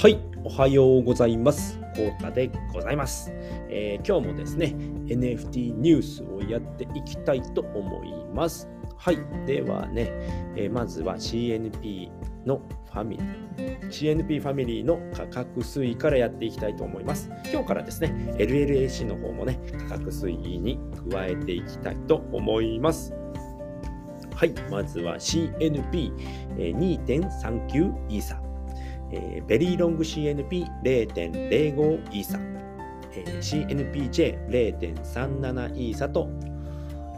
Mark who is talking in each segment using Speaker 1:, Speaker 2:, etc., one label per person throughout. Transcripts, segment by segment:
Speaker 1: はい、おはようございます。コータでございます、えー今日もですね、NFT ニュースをやっていきたいと思います。はい、ではね、えーまずは CNP のファミリー、CNP ファミリーの価格推移からやっていきたいと思います。今日からですね、LLAC の方もね、価格推移に加えていきたいと思います。はい、まずは CNP2.39 イーサ。えーベリーロング CNP0.05 イーサ、えー CNPJ0.37 イーサと、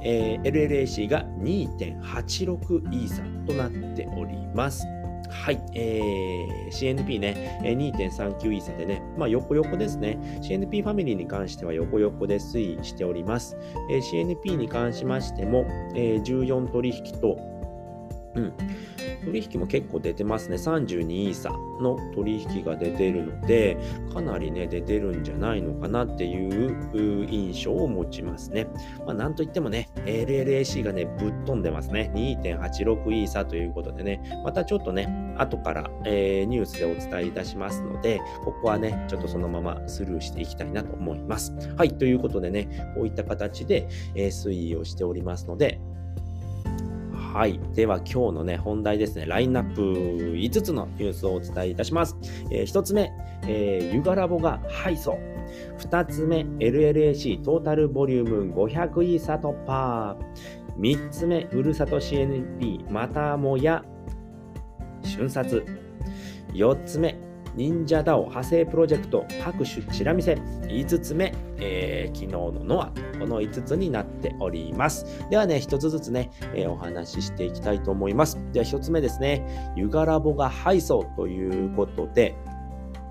Speaker 1: えー LLAC が2.86イーサとなっております。はい、えー CNP ね、2.39イーサでね、まあ横横ですね。CNP ファミリーに関しては横横で推移しております。えー CNP に関しましても、えー14取引と、うん、取引も結構出てますね。32イーサの取引が出てるので、かなりね、出てるんじゃないのかなっていう印象を持ちますね。まあ、なんといってもね、LLAC がね、ぶっ飛んでますね。2.86イーサということでね、またちょっとね、後から、えーニュースでお伝えいたしますので、ここはね、ちょっとそのままスルーしていきたいなと思います。はい、ということでね、こういった形で、えー推移をしておりますので、はい。では今日のね、本題ですね、ラインナップ5つのニュースをお伝えいたします。え1つ目、えーユガラボが敗訴。2つ目、LLAC トータルボリューム500イーサ突破。3つ目、ふるさと CNP またもや瞬殺。4つ目、忍者ダオ派生プロジェクト拍手チラ見せ。5つ目、えー昨日のノア。この5つになっております。ではね、1つずつね、えーお話ししていきたいと思います。では1つ目ですね、 Yuga Lab が敗訴ということで、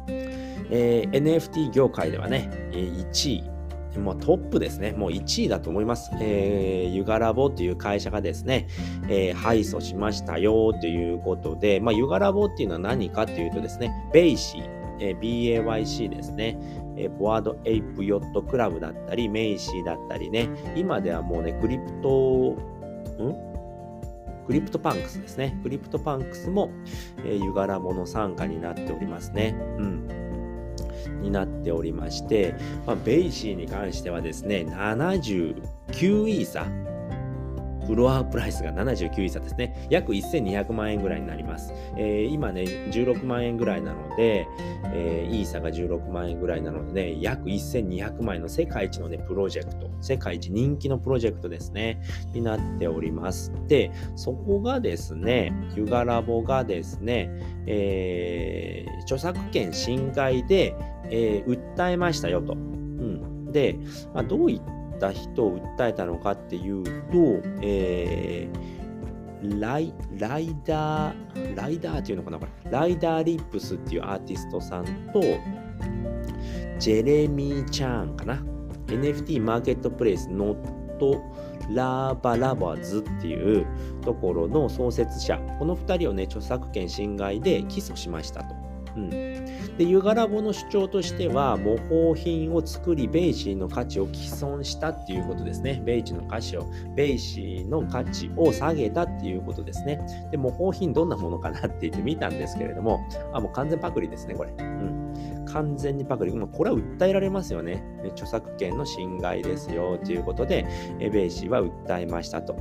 Speaker 1: えー NFT 業界ではね、1位、もうトップですね。もう1位だと思います。えー Yuga Lab という会社がですね、えー敗訴しましたよということで、まあ、 Yuga Lab っていうのは何かというとですね、ベイシー、えー BAYC ですね、えー Bored Ape Yacht Club だったり、 MAYC だったりね、今ではもうね、 Crypto、ん？ CryptoPunks ですね。 CryptoPunks も、えー Yuga Lab の傘下になっておりますね。うん。になっておりまして、まあ、 BAYC に関してはですね、79イーサ。 floor price が79イーサですね。約1200万円ぐらいになります。えー今ね、16万円ぐらいなので、えーイーサが16万円ぐらいなので、ね、約1200万円の世界一のね、プロジェクト、世界一人気のプロジェクトですね、になっております。で、そこがですね、ユガラボがですね、えー著作権侵害で、えー訴えましたよと。うん、で、まあ、どういった人を訴えたのかっていうと、えーライRyder、Ryder っていうのかなこれ。 Ryder Ripps っていうアーティストさんと、 Jeremy Cahen かな。NFT マーケットプレイスノットラーバラバーズっていうところの創設者、この2人をね、著作権侵害で起訴しましたと。うん、で、 Yuga Lab の主張としては、模倣品を作り、 BAYC の価値を毀損したっていうことですね。 BAYC の価値を、BAYC の価値を下げたっていうことですね。で、模倣品どんなものかなって見てみたんですけれども、あ、もう完全パクリですね、これ。うん。完全にパクリ。もうこれは訴えられますよね。著作権の侵害ですよ、ということで、え BAYC は訴えましたと。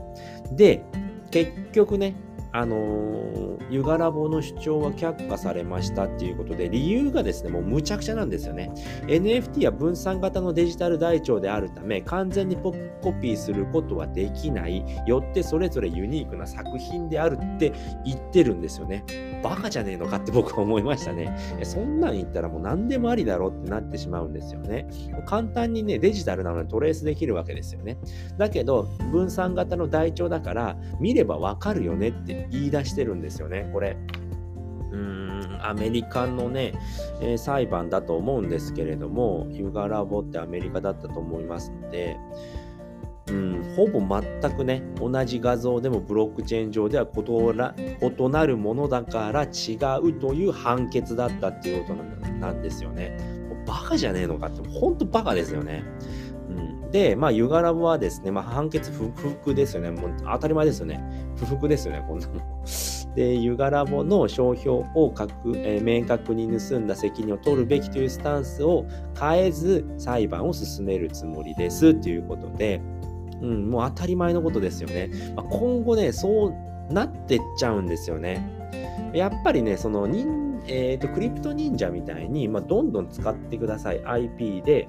Speaker 1: で、結局ね、あのー Yuga Lab の主張は却下されましたっていうことで、理由がですね、もうむちゃくちゃなんですよね。NFT は分散型のデジタル台帳であるため、完全にポコピーすることはできない。よってそれぞれユニークな作品であるって言ってるんですよね。バカじゃねえのかって僕は思いましたね。そんなん言ったらもう何でもありだろうってなってしまうんですよね。簡単にね、デジタルなのでトレースできるわけですよね。だけど、分散型の台帳だから、見ればわかるよねって言い出してるんですよね、これ。うーん、アメリカのね、えー裁判だと思うんですけれども、ユガラボってアメリカだったと思いますので、うん、ほぼ全くね、同じ画像でもブロックチェーン上では異なるものだから違うという判決だったっていうことなんですよね。もうバカじゃねえのかって、本当バカですよね。で、まあ、ユガラボはですね、まあ、判決不服ですよね。もう当たり前ですよね。不服ですよね、こんなの。で、ユガラボの商標を確、えー、明確に盗んだ責任を取るべきというスタンスを変えず裁判を進めるつもりですということで、うん、もう当たり前のことですよね。まあ、今後ね、そうなってっちゃうんですよね。やっぱりね、その、えーと、クリプト忍者みたいに、まあ、どんどん使ってください。IP で、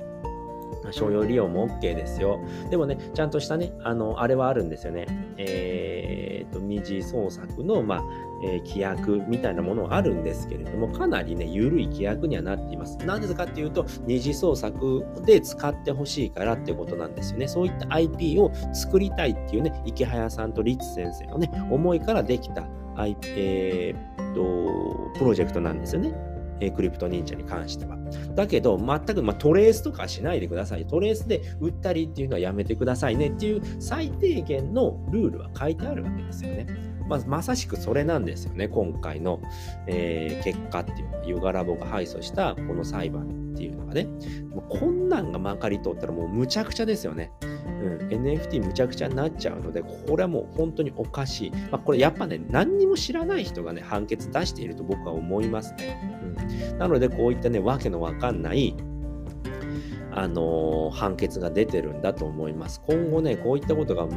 Speaker 1: 商用利用も OK ですよ。でもね、ちゃんとしたね、あの、あれはあるんですよね。えー、と、二次創作の、まあ、えー、規約みたいなものはあるんですけれども、かなりね、緩い規約にはなっています。なぜかっていうと、二次創作で使ってほしいからってことなんですよね。そういった IP を作りたいっていうね、池早さんとリッツ先生のね、思いからできた、えー、と、プロジェクトなんですよね。えー、クリプト忍者に関しては。だけど、全く、まあ、トレースとかしないでください。トレースで売ったりっていうのはやめてくださいねっていう最低限のルールは書いてあるわけですよね。まあ、まさしくそれなんですよね。今回の、えー、結果っていうのは、ユガラボが敗訴したこの裁判っていうのがね、もうこんなんがまかり通ったらもうむちゃくちゃですよね。うん、NFT むちゃくちゃになっちゃうので、これはもう本当におかしい。まあ、これやっぱね、何にも知らない人がね、判決出していると僕は思いますね。なので、こういったね、わけのわかんない、あのー、判決が出てるんだと思います。今後ね、こういったことが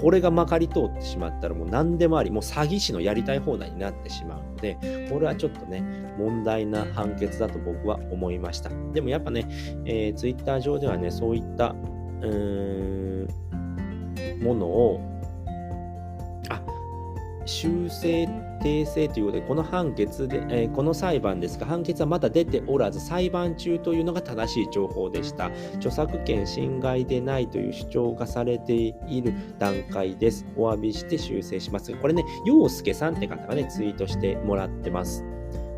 Speaker 1: これがまかり通ってしまったらもう何でもあり、もう詐欺師のやりたい放題になってしまうので、これはちょっとね、問題な判決だと僕は思いました。でもやっぱね、えー、ツイッター上ではね、そういった、うーん、ものを、あ、修正訂正ということで、この判決で、えー、この裁判ですが、判決はまだ出ておらず、裁判中というのが正しい情報でした。著作権侵害でないという主張がされている段階です。お詫びして修正します。これね、陽介さんって方がね、ツイートしてもらってます。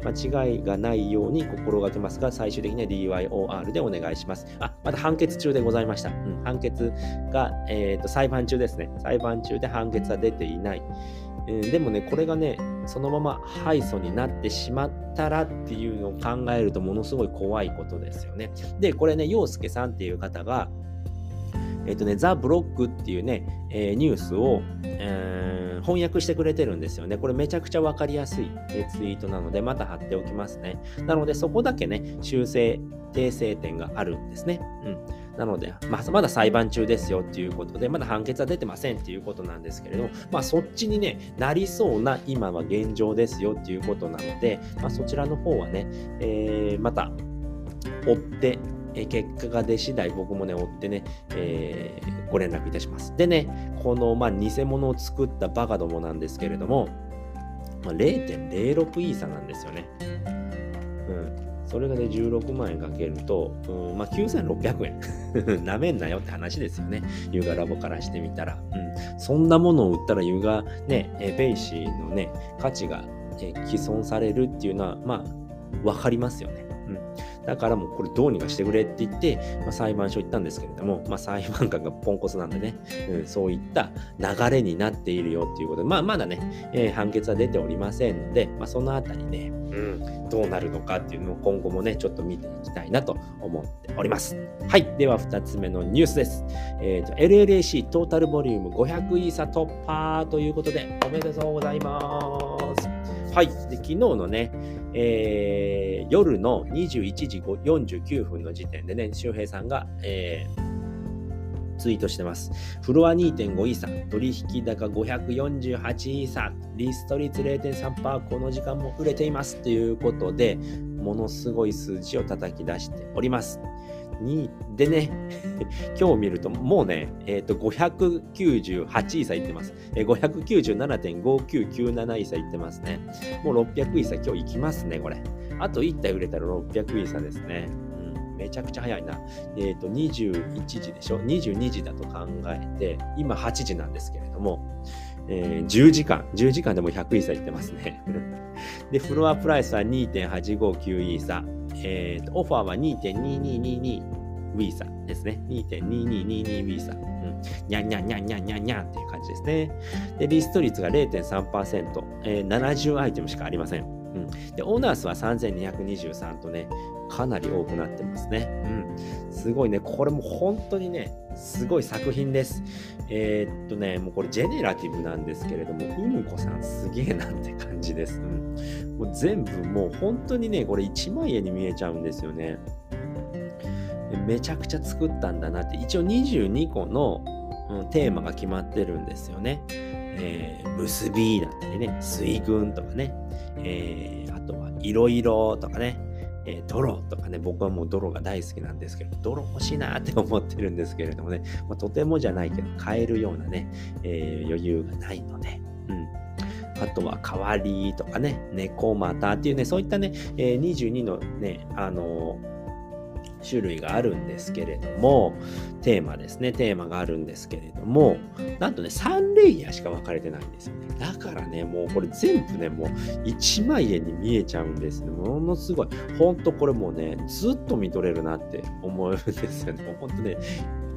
Speaker 1: 間違いがないように心がけますが、最終的には DYOR でお願いします。あ、まだ判決中でございました。うん、判決が、えーと、裁判中ですね。裁判中で判決は出ていない。うん、でもね、これがね、そのまま敗訴になってしまったらっていうのを考えるとものすごい怖いことですよね。で、これね、陽介さんっていう方が、えっ、とね、ザ・ブロックっていうね、えー、ニュースを、えー、翻訳してくれてるんですよね。これめちゃくちゃわかりやすいツイートなので、また貼っておきますね。なので、そこだけね、修正、訂正点があるんですね。うん。なので、まあ、まだ裁判中ですよっていうことで、まだ判決は出てませんっていうことなんですけれども、まあ、そっちにね、なりそうな今は現状ですよっていうことなので、まあ、そちらの方はね、えー、また追って、え結果が出次第僕もね、追ってね、えー、ご連絡いたします。でね、この、まあ、偽物を作ったバカどもなんですけれども、まあ、0.06イーサなんですよね。うん。それがね、16万円かけると、まあ、9600円。なめんなよって話ですよね。 Yuga Lab からしてみたら。うん。そんなものを売ったら Yuga、ね、 BAYC のね、価値が、え毀損されるっていうのは、まあ、わかりますよね。うん。だからもうこれどうにかしてくれって言って、まあ、裁判所行ったんですけれども、まあ、裁判官がポンコツなんでね、うん、そういった流れになっているよっていうことで、まあ、まだね、えー、判決は出ておりませんので、まあ、そのあたりね、うん、どうなるのかっていうのを今後もね、ちょっと見ていきたいなと思っております。はい。では、2つ目のニュースです。えっ、ー、と、LLAC トータルボリューム500イーサ突破ということで、おめでとうございます。はい。で昨日のね、えー、夜の21時49分の時点でね、周平さんが、えー、ツイートしてます。フロア2.5イーサ、取引高548イーサ、リスト率0.3%、この時間も売れていますということで、ものすごい数字を叩き出しております。に、でね、今日見ると、もうね、えっ、ー、と、598イーサいってます。えー、597.5997イーサいってますね。もう600イーサ今日行きますね、これ。あと1体売れたら600イーサですね。うん、めちゃくちゃ早いな。えっ、ー、と、21時でしょ ?22 時だと考えて、今8時なんですけれども、えー、10時間、10時間でも100イーサいってますね。で、フロアプライスは2.859イーサ。えーと、オファーは2.2222ウィーサですね。2.2222ウィーサ。うん。にゃんにゃんにゃんにゃんにゃんにゃんっていう感じですね。で、リスト率が0.3%、えー、70アイテムしかありません。うん、で、オーナー数は3223とね、かなり多くなってますね。うん。すごいね。これも本当にね、すごい作品です。えー、っとね、もうこれジェネラティブなんですけれども、うむこさんすげえなって感じです。うん。もう全部もう本当にね、これ1万円に見えちゃうんですよね。めちゃくちゃ作ったんだなって。一応22個の、テーマが決まってるんですよね。えー、結びだったりね、水軍とかね、えー、あとはいろいろとかね、えー、泥とかね、僕はもう泥が大好きなんですけど、泥欲しいなって思ってるんですけれどもね、まあ、とてもじゃないけど、買えるようなね、えー、余裕がないので、うん。あとは、代わりとかね、猫股っていうね、そういったね、えー、22のね、あのー種類があるんですけれども、テーマですね、テーマがあるんですけれども、なんとね、3レイヤーしか分かれてないんですよね。だからね、もうこれ全部ね、もう1万円に見えちゃうんですね。ものすごい。ほんとこれもうね、ずっと見とれるなって思うんですよね。ほんとね、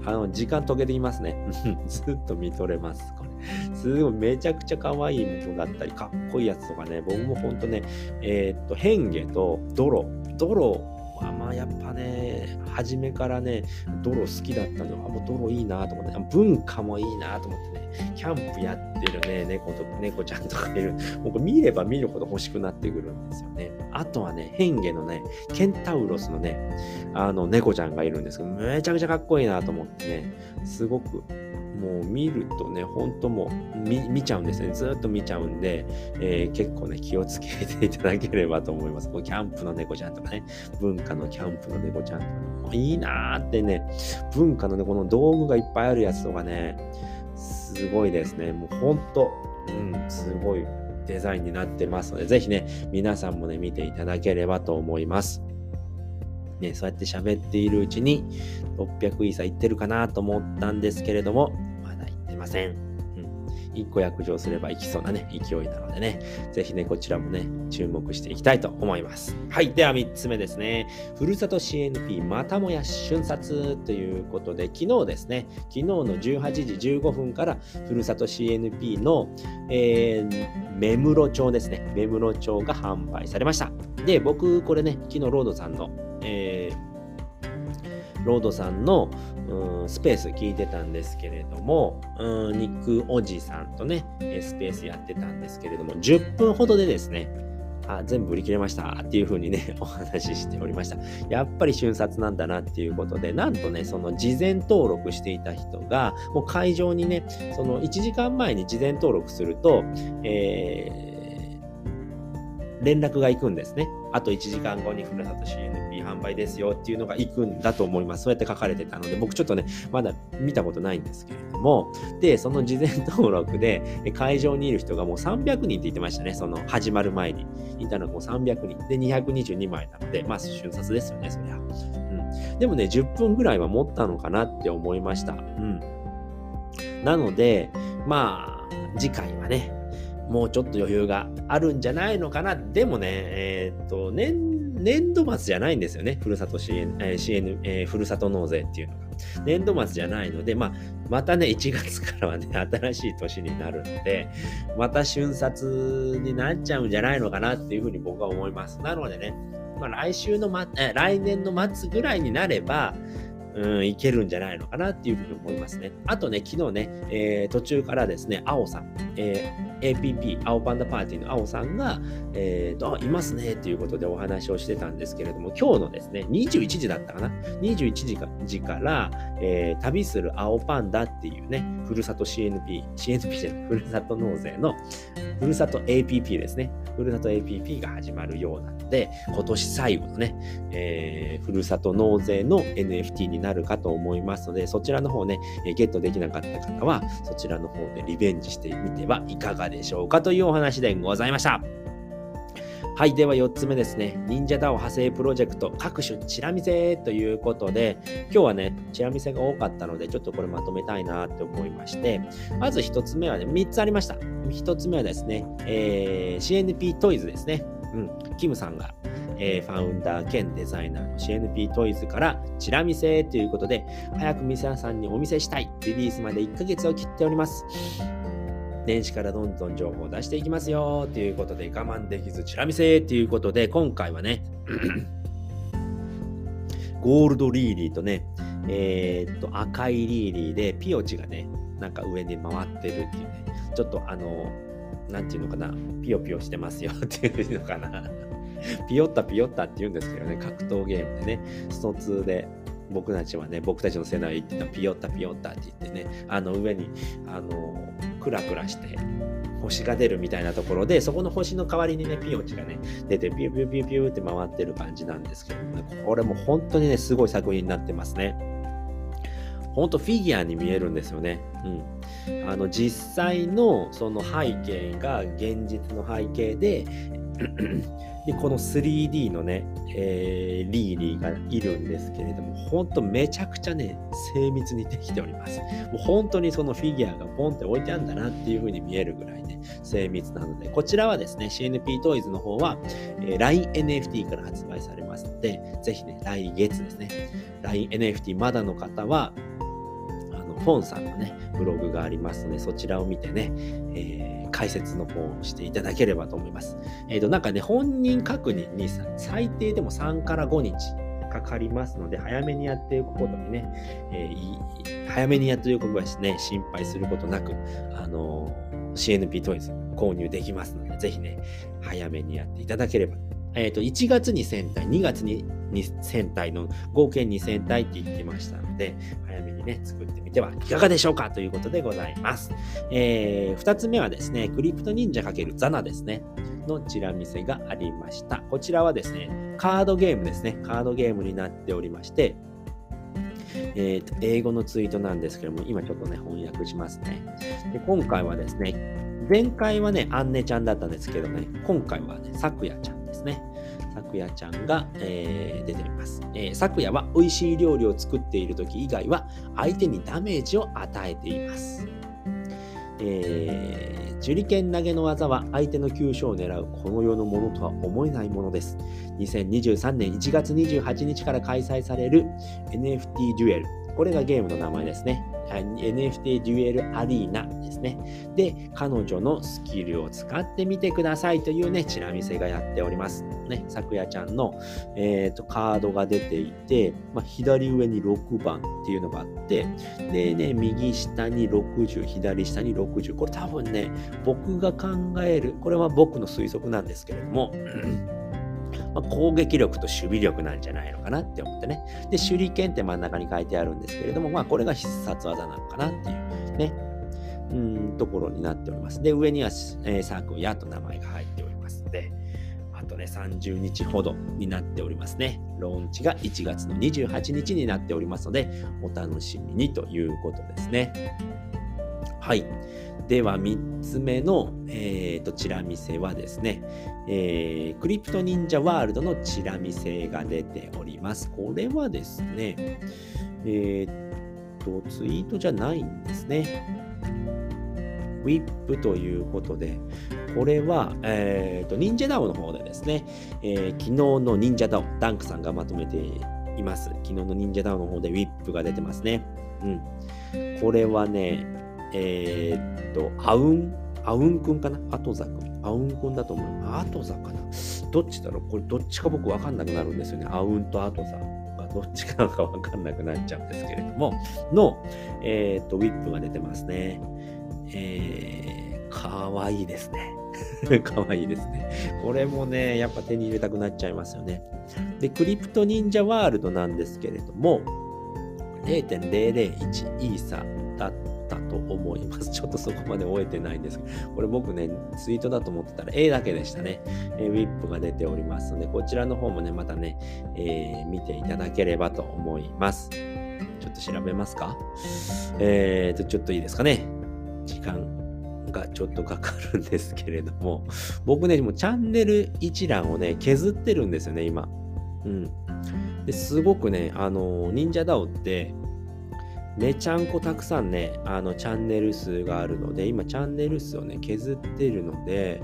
Speaker 1: あの、時間溶けていますね。ずっと見とれます。これ。すごい、めちゃくちゃ可愛いものだったり、かっこいいやつとかね、僕もほんとね、えー、っと、変化と泥、泥はまあやっぱね、初めからね、泥好きだったのは、もう泥いいなと思って、文化もいいなと思ってね、キャンプやってるね、猫と猫ちゃんとかいる。僕見れば見るほど欲しくなってくるんですよね。あとはね、変化のね、ケンタウロスのね、あの猫ちゃんがいるんですけど、めちゃくちゃかっこいいなと思ってね、すごくもう見るとね、ほんともう見ちゃうんですね。ずっと見ちゃうんで、えー、結構ね、気をつけていただければと思います。こうキャンプの猫ちゃんとかね、文化のキャンプの猫ちゃんとか、ね、いいなーってね、文化のね、この道具がいっぱいあるやつとかね、すごいですね。もうほんと、うん、すごいデザインになってますので、ぜひね、皆さんもね、見ていただければと思います。ね、そうやって喋っているうちに600イーサいってるかなと思ったんですけれども、ません。うん。1個約定すればいきそうなね、勢いなのでね、ぜひね、こちらもね、注目していきたいと思います。はい。では3つ目ですね。ふるさと CNP またもや瞬殺ということで、昨日ですね、昨日の18時15分からふるさと CNP の、えー、目室町ですね。目室町が販売されました。で、僕、これね、昨日ロードさんの、えーロードさんのうんスペース聞いてたんですけれども、うん肉おじさんとね、スペースやってたんですけれども、10分ほどでですね、あ全部売り切れましたっていう風にね、お話ししておりました。やっぱり瞬殺なんだなっていうことで、なんとね、その事前登録していた人が、もう会場にね、その1時間前に事前登録すると、えー連絡が行くんですね。あと1時間後にふるさと CNP 販売ですよっていうのが行くんだと思います。そうやって書かれてたので、僕ちょっとね、まだ見たことないんですけれども、で、その事前登録で 会場にいる人がもう300人って言ってましたね。その始まる前にいたのがもう300人。で、222枚なので、まあ瞬殺ですよね、そりゃ。うん。でもね、10分ぐらいは持ったのかなって思いました。うん。なので、まあ、次回はね、もうちょっと余裕があるんじゃないのかな。でもね、えー、っと、年、年度末じゃないんですよね。ふるさと支援、えー、支援、えー、ふるさと納税っていうのが。年度末じゃないので、まあ、またね、1月からはね、新しい年になるので、また瞬殺になっちゃうんじゃないのかなっていうふうに僕は思います。なのでね、まあ、来週の、ま、え来年の末ぐらいになれば、うん、いけるんじゃないのかなっていうふうに思いますね。あとね、昨日ね、えー、途中からですね、青さん、えー、APP、青パンダパーティーの青さんが、えーと、いますねっていうことでお話をしてたんですけれども、今日のですね、21時だったかな ?21 時か時から、えー、旅する青パンダっていうね、ふるさと CNP、CNP じゃない、ふるさと納税の、ふるさと APP ですね。ふるさと APP が始まるようなので、今年最後のね、えー、ふるさと納税の NFT になるかと思いますので、そちらの方ね、ゲットできなかった方は、そちらの方でリベンジしてみてはいかがでしょうかというお話でございました。はい。では4つ目ですね。忍者 DAO 派生プロジェクト各種チラ見せということで、今日はね、チラ見せが多かったので、ちょっとこれまとめたいなって思いまして、まず1つ目はね、3つありました。1つ目はですね、えー、CNP トイズですね。うん。キムさんがえー、ファウンダー兼デザイナーの CNP トイズからチラ見せということで、早く店屋さんにお見せしたい。リリースまで1ヶ月を切っております。年始からどんどん情報を出していきますよということで、我慢できずチラ見せということで、今回はね、ゴールドリーリーとね、えー、っと、赤いリーリーで、ピオチがね、なんか上に回ってるっていうね、ちょっとあの、なんていうのかな、ピヨピヨしてますよっていうのかな。ピヨッタピヨッタって言うんですけどね、格闘ゲームでね、スト2で僕たちはね、僕たちの世代言ってたピヨッタピヨッタって言ってね、あの上に、あの、クラクラして星が出るみたいなところで、そこの星の代わりにね、ピヨチがね、出てピュピュピュピュって回ってる感じなんですけどもね、これも本当にね、すごい作品になってますね。ほんとフィギュアに見えるんですよね。うん。あの、実際のその背景が現実の背景で、で、この 3D のね、えー、リーリーがいるんですけれども、ほんとめちゃくちゃね、精密にできております。もう本当にそのフィギュアがポンって置いてあるんだなっていう風に見えるぐらいね、精密なので、こちらはですね、CNP トイズの方は、えー、LINENFT から発売されますので、ぜひね、来月ですね、LINENFT まだの方は、あの、フォンさんのね、ブログがありますので、そちらを見てね、えー解説の方をしていただければと思います。えっ、ー、と、なんかね、本人確認に最低でも3から5日かかりますので、早めにやっていくことにね、えー、早めにやっていくことはですね、心配することなく、あのー、CNP トイズ購入できますので、ぜひね、早めにやっていただければ。えっ、ー、と、1月に1000体、2月に1000体の合計2000体って言ってましたので、早めにね、作ってみてはいかがでしょうかということでございます。えー、2つ目はですね、クリプト忍者×ザナですね。のチラ見せがありました。こちらはですね、カードゲームですね。カードゲームになっておりまして、えーと、英語のツイートなんですけども、今ちょっとね、翻訳しますね。で今回はですね、前回はね、アンネちゃんだったんですけどね、今回はね、さくやちゃんですね。さくやちゃんが、えー、出ています。えー、さくやは美味しい料理を作っている時以外は相手にダメージを与えています。えー、手裏剣投げの技は相手の急所を狙うこの世のものとは思えないものです。2023年1月28日から開催される NFT デュエル。これがゲームの名前ですね。NFT デュエルアリーナね。で、彼女のスキルを使ってみてくださいというね、チラ見せがやっております。ね、さくやちゃんの、えーと、カードが出ていて、まあ、左上に6番っていうのがあって、でね、右下に60、左下に60。これ多分ね、僕が考える、これは僕の推測なんですけれども、ま、攻撃力と守備力なんじゃないのかなって思ってね。で、手裏剣って真ん中に書いてあるんですけれども、まあ、これが必殺技なのかなっていうね、うん、ところになっております。で、上には、えー、サークルヤと名前が入っておりますので、あとね、30日ほどになっておりますね。ローンチが1月の28日になっておりますので、お楽しみにということですね。はい。では3つ目の、えーと、チラ見せはですね、えー、クリプト忍者ワールドのチラ見せが出ております。これはですね、えー、と、ツイートじゃないんですね。ウィップということで、これは、えーと、忍者ダオの方でですね、えー、昨日の忍者ダオ、ダンクさんがまとめています。昨日の忍者ダオの方でウィップが出てますね。うん。これはね、えー、っと、アウン、アウンくんかな？後座くん。アウンくんだと思う。後座かな？どっちだろう？これどっちか僕わかんなくなるんですよね。アウンと後座がどっちかかわかんなくなっちゃうんですけれども、の、えー、っと、ウィップが出てますね。えー、かわいいですね。かわいいですね。これもね、やっぱ手に入れたくなっちゃいますよね。で、クリプト忍者ワールドなんですけれども、0.001イーサだったと思います。ちょっとそこまで終えてないんですけど、これ僕ね、ツイートだと思ってたら A だけでしたね。え、ウィップが出ておりますので、こちらの方もね、またね、えー、見ていただければと思います。ちょっと調べますか？えーと、ちょっといいですかね。時間がちょっとかかるんですけれども、僕ね、もうチャンネル一覧をね、削ってるんですよね、今。うん。ですごくね、あの、忍者ダオって、めちゃんこたくさんね、あのチャンネル数があるので、今チャンネル数をね、削ってるので、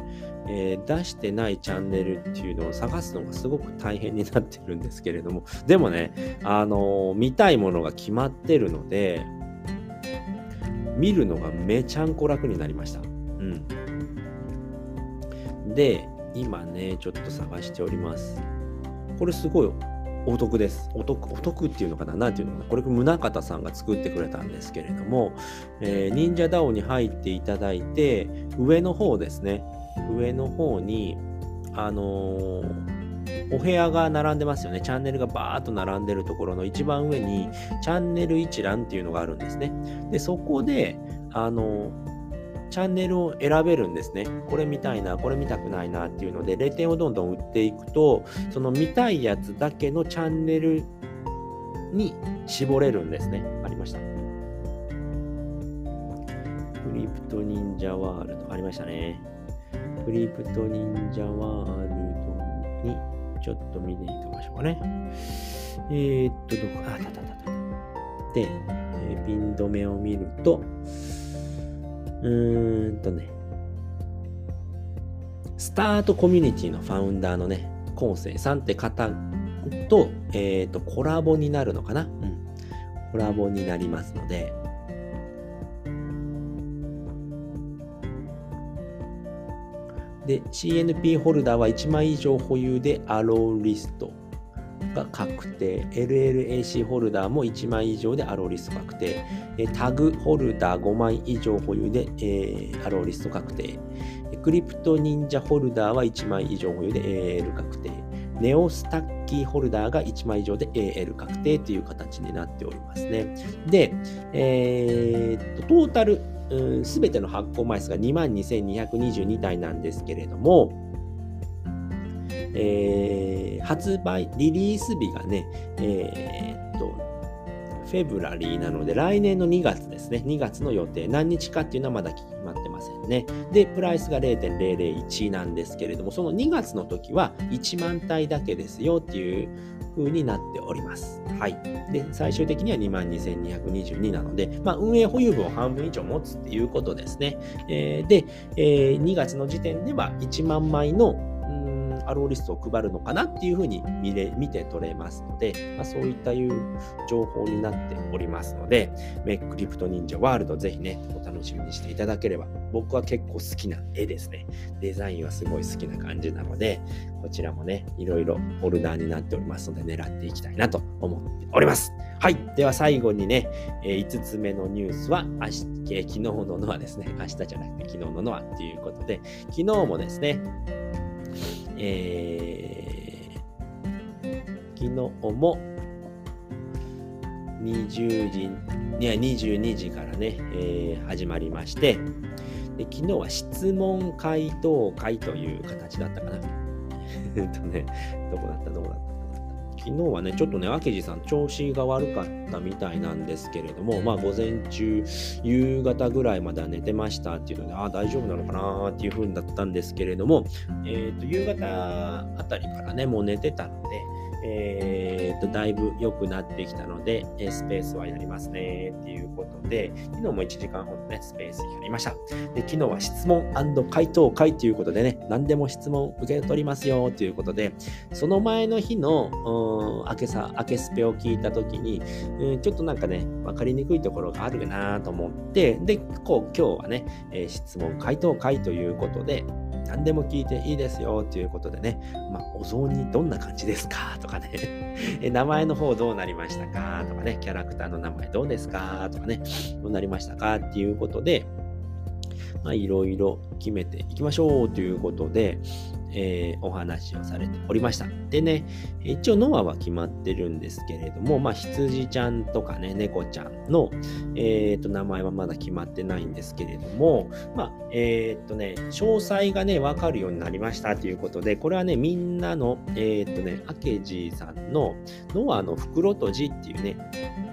Speaker 1: えー、出してないチャンネルっていうのを探すのがすごく大変になってるんですけれども、でもね、あのー、見たいものが決まってるので、見るのがめちゃんこ楽になりました。うん。で、今ね、ちょっと探しております。これすごいお得です。お得、お得っていうのかな？なんていうのかな？これ、宗像さんが作ってくれたんですけれども、えー、忍者 DAO に入っていただいて、上の方ですね。上の方に、あのーお部屋が並んでますよね。チャンネルがバーっと並んでるところの一番上に、チャンネル一覧っていうのがあるんですね。で、そこで、あのチャンネルを選べるんですね。これ見たいな、これ見たくないなっていうので、レ点をどんどん打っていくと、その見たいやつだけのチャンネルに絞れるんですね。ありました。クリプト忍者ワールド、ありましたね。クリプト忍者ワールドにちょっと見ていきましょうかね。えー、っと、どこ、あ、たたたた。で、えーピン止めを見ると、うーんとね、スタートコミュニティのファウンダーのね、コンセイさんって方と、えっ、と、コラボになるのかな？うん。コラボになりますので、で、CNP ホルダーは1枚以上保有でアローリスト。が確定。LLAC ホルダーも1枚以上でアローリスト確定。タグホルダー5枚以上保有で、えーアローリスト確定。クリプト忍者ホルダーは1枚以上保有で AL 確定。ネオスタッキーホルダーが1枚以上で AL 確定という形になっておりますね。で、えーっと、トータル、すべての発行枚数が22,222体なんですけれども、えー発売、リリース日がね、えーっと、フェブラリーなので、来年の2月ですね。2月の予定。何日かっていうのはまだ決まってませんね。で、プライスが0.001なんですけれども、その2月の時は1万体だけですよっていう風になっております。はい。で、最終的には22,222なので、まあ、運営保有分を半分以上持つっていうことですね。えーで、えー2月の時点では1万枚のアローリストを配るのかなっていうふうに見れ見て取れますので、まあ、そういったいう情報になっておりますので、メックリプト忍者ワールドぜひね、お楽しみにしていただければ、僕は結構好きな絵ですね。デザインはすごい好きな感じなので、こちらもね、いろいろフォルダーになっておりますので、狙っていきたいなと思っております。はい。では最後にね、え5つ目のニュースは、明日、昨日ののはですね、明日じゃなくて昨日ののはっていうことで、昨日もですね、えー昨日も20時、いや22時からね、えー始まりましてで、昨日は質問回答会という形だったかな。えっとね、どこだったどこだった昨日はね、ちょっとね、明治さん調子が悪かったみたいなんですけれども、まあ午前中、夕方ぐらいまでは寝てましたっていうので、ああ、大丈夫なのかなっていう風にだったんですけれども、えっ、と、夕方あたりからね、もう寝てたので、えっ、と、だいぶ良くなってきたので、えスペースはやりますねっていうことで、昨日も1時間ほどね、スペースやりました。で、昨日は質問回答会ということでね、何でも質問受け取りますよということで、その前の日の、明けさ、明けスペを聞いたときに、うんちょっとなんかね、わかりにくいところがあるなと思って、で、こう、今日はね、えー質問回答会ということで、何でも聞いていいですよということでね、まあ、お雑煮どんな感じですか？とかね、名前の方どうなりましたか？とかね、キャラクターの名前どうですか？とかね、どうなりましたか？っていうことで、まあ、いろいろ決めていきましょうということで、えーお話をされておりました。でね、一応ノアは決まってるんですけれども、まあ、羊ちゃんとかね、猫ちゃんの、えー、と名前はまだ決まってないんですけれども、まあ、えっ、とね、詳細がね、わかるようになりましたということで、これはね、みんなの、えっ、とね、アケジーさんのノアの袋とじっていうね、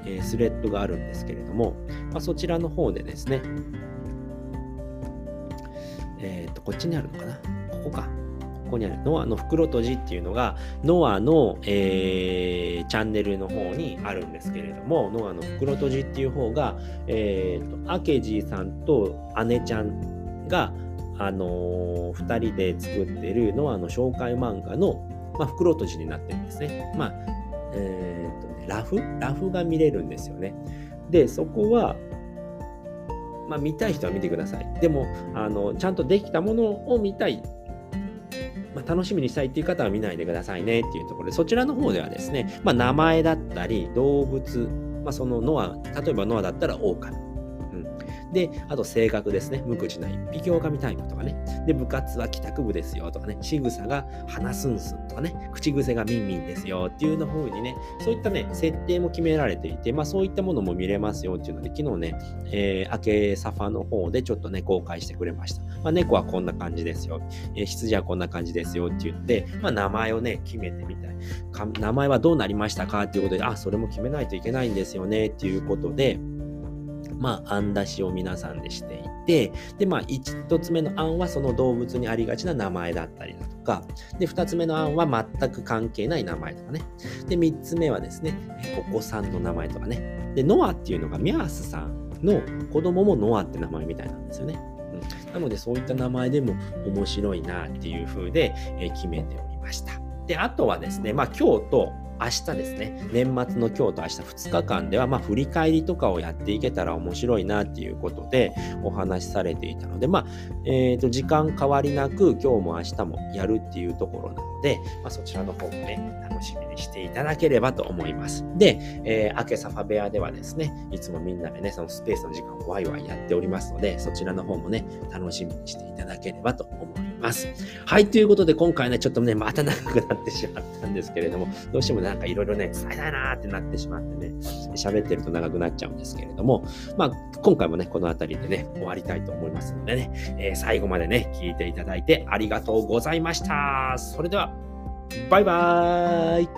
Speaker 1: えースレッドがあるんですけれども、まあ、そちらの方でですね、えっ、と、こっちにあるのかな？ここか。こにあるノアの袋とじっていうのが、ノアの、えーチャンネルの方にあるんですけれども、ノアの袋とじっていう方が、えっ、と、アケジーさんと姉ちゃんが、あのー二人で作ってるノアの紹介漫画の、まあ、袋とじになってるんですね。まあ、えっ、とね、ラフ？ラフが見れるんですよね。で、そこは、まあ、見たい人は見てください。でも、あの、ちゃんとできたものを見たい。まあ、楽しみにしたいっていう方は見ないでくださいねっていうところで、そちらの方ではですね、まあ、名前だったり、動物、まあ、そのノア、例えばノアだったら狼。で、あと性格ですね。無口な一匹狼タイプとかね。で、部活は帰宅部ですよとかね。仕草が鼻すんすんとかね。口癖がミンミンですよっていうの風にね、そういったね、設定も決められていて、まあそういったものも見れますよっていうので、昨日ね、えー、明けサファの方でちょっとね、公開してくれました。まあ猫はこんな感じですよ。えー、羊はこんな感じですよって言って、まあ名前をね、決めてみたい。名前はどうなりましたかっていうことで、あ、それも決めないといけないんですよねっていうことで、まあ、案出しを皆さんでしていて、で、まあ、一つ目の案はその動物にありがちな名前だったりだとか、で、二つ目の案は全く関係ない名前とかね。で、三つ目はですね、お子さんの名前とかね。で、ノアっていうのがミャースさんの子供もノアって名前みたいなんですよね。うん、なので、そういった名前でも面白いなっていう風で、決めておりました。で、あとはですね、まあ、今日と明日ですね、年末の今日と明日2日間では、まあ、振り返りとかをやっていけたら面白いなっていうことでお話しされていたので、まあ、え、ー、と、時間変わりなく今日も明日もやるっていうところなので、まあ、そちらの方もね、楽しみにしていただければと思います。で、えー、明けサファ部屋ではですね、いつもみんなでね、そのスペースの時間をワイワイやっておりますので、そちらの方もね、楽しみにしていただければと思います。ます。はい、ということで今回ね、ちょっとね、また長くなってしまったんですけれども、どうしてもなんかいろいろね、伝えたいなーってなってしまってね、喋ってると長くなっちゃうんですけれども、まあ、今回もね、この辺りでね、終わりたいと思いますのでね、えー、最後までね、聞いていただいてありがとうございました。それでは、バイバーイ。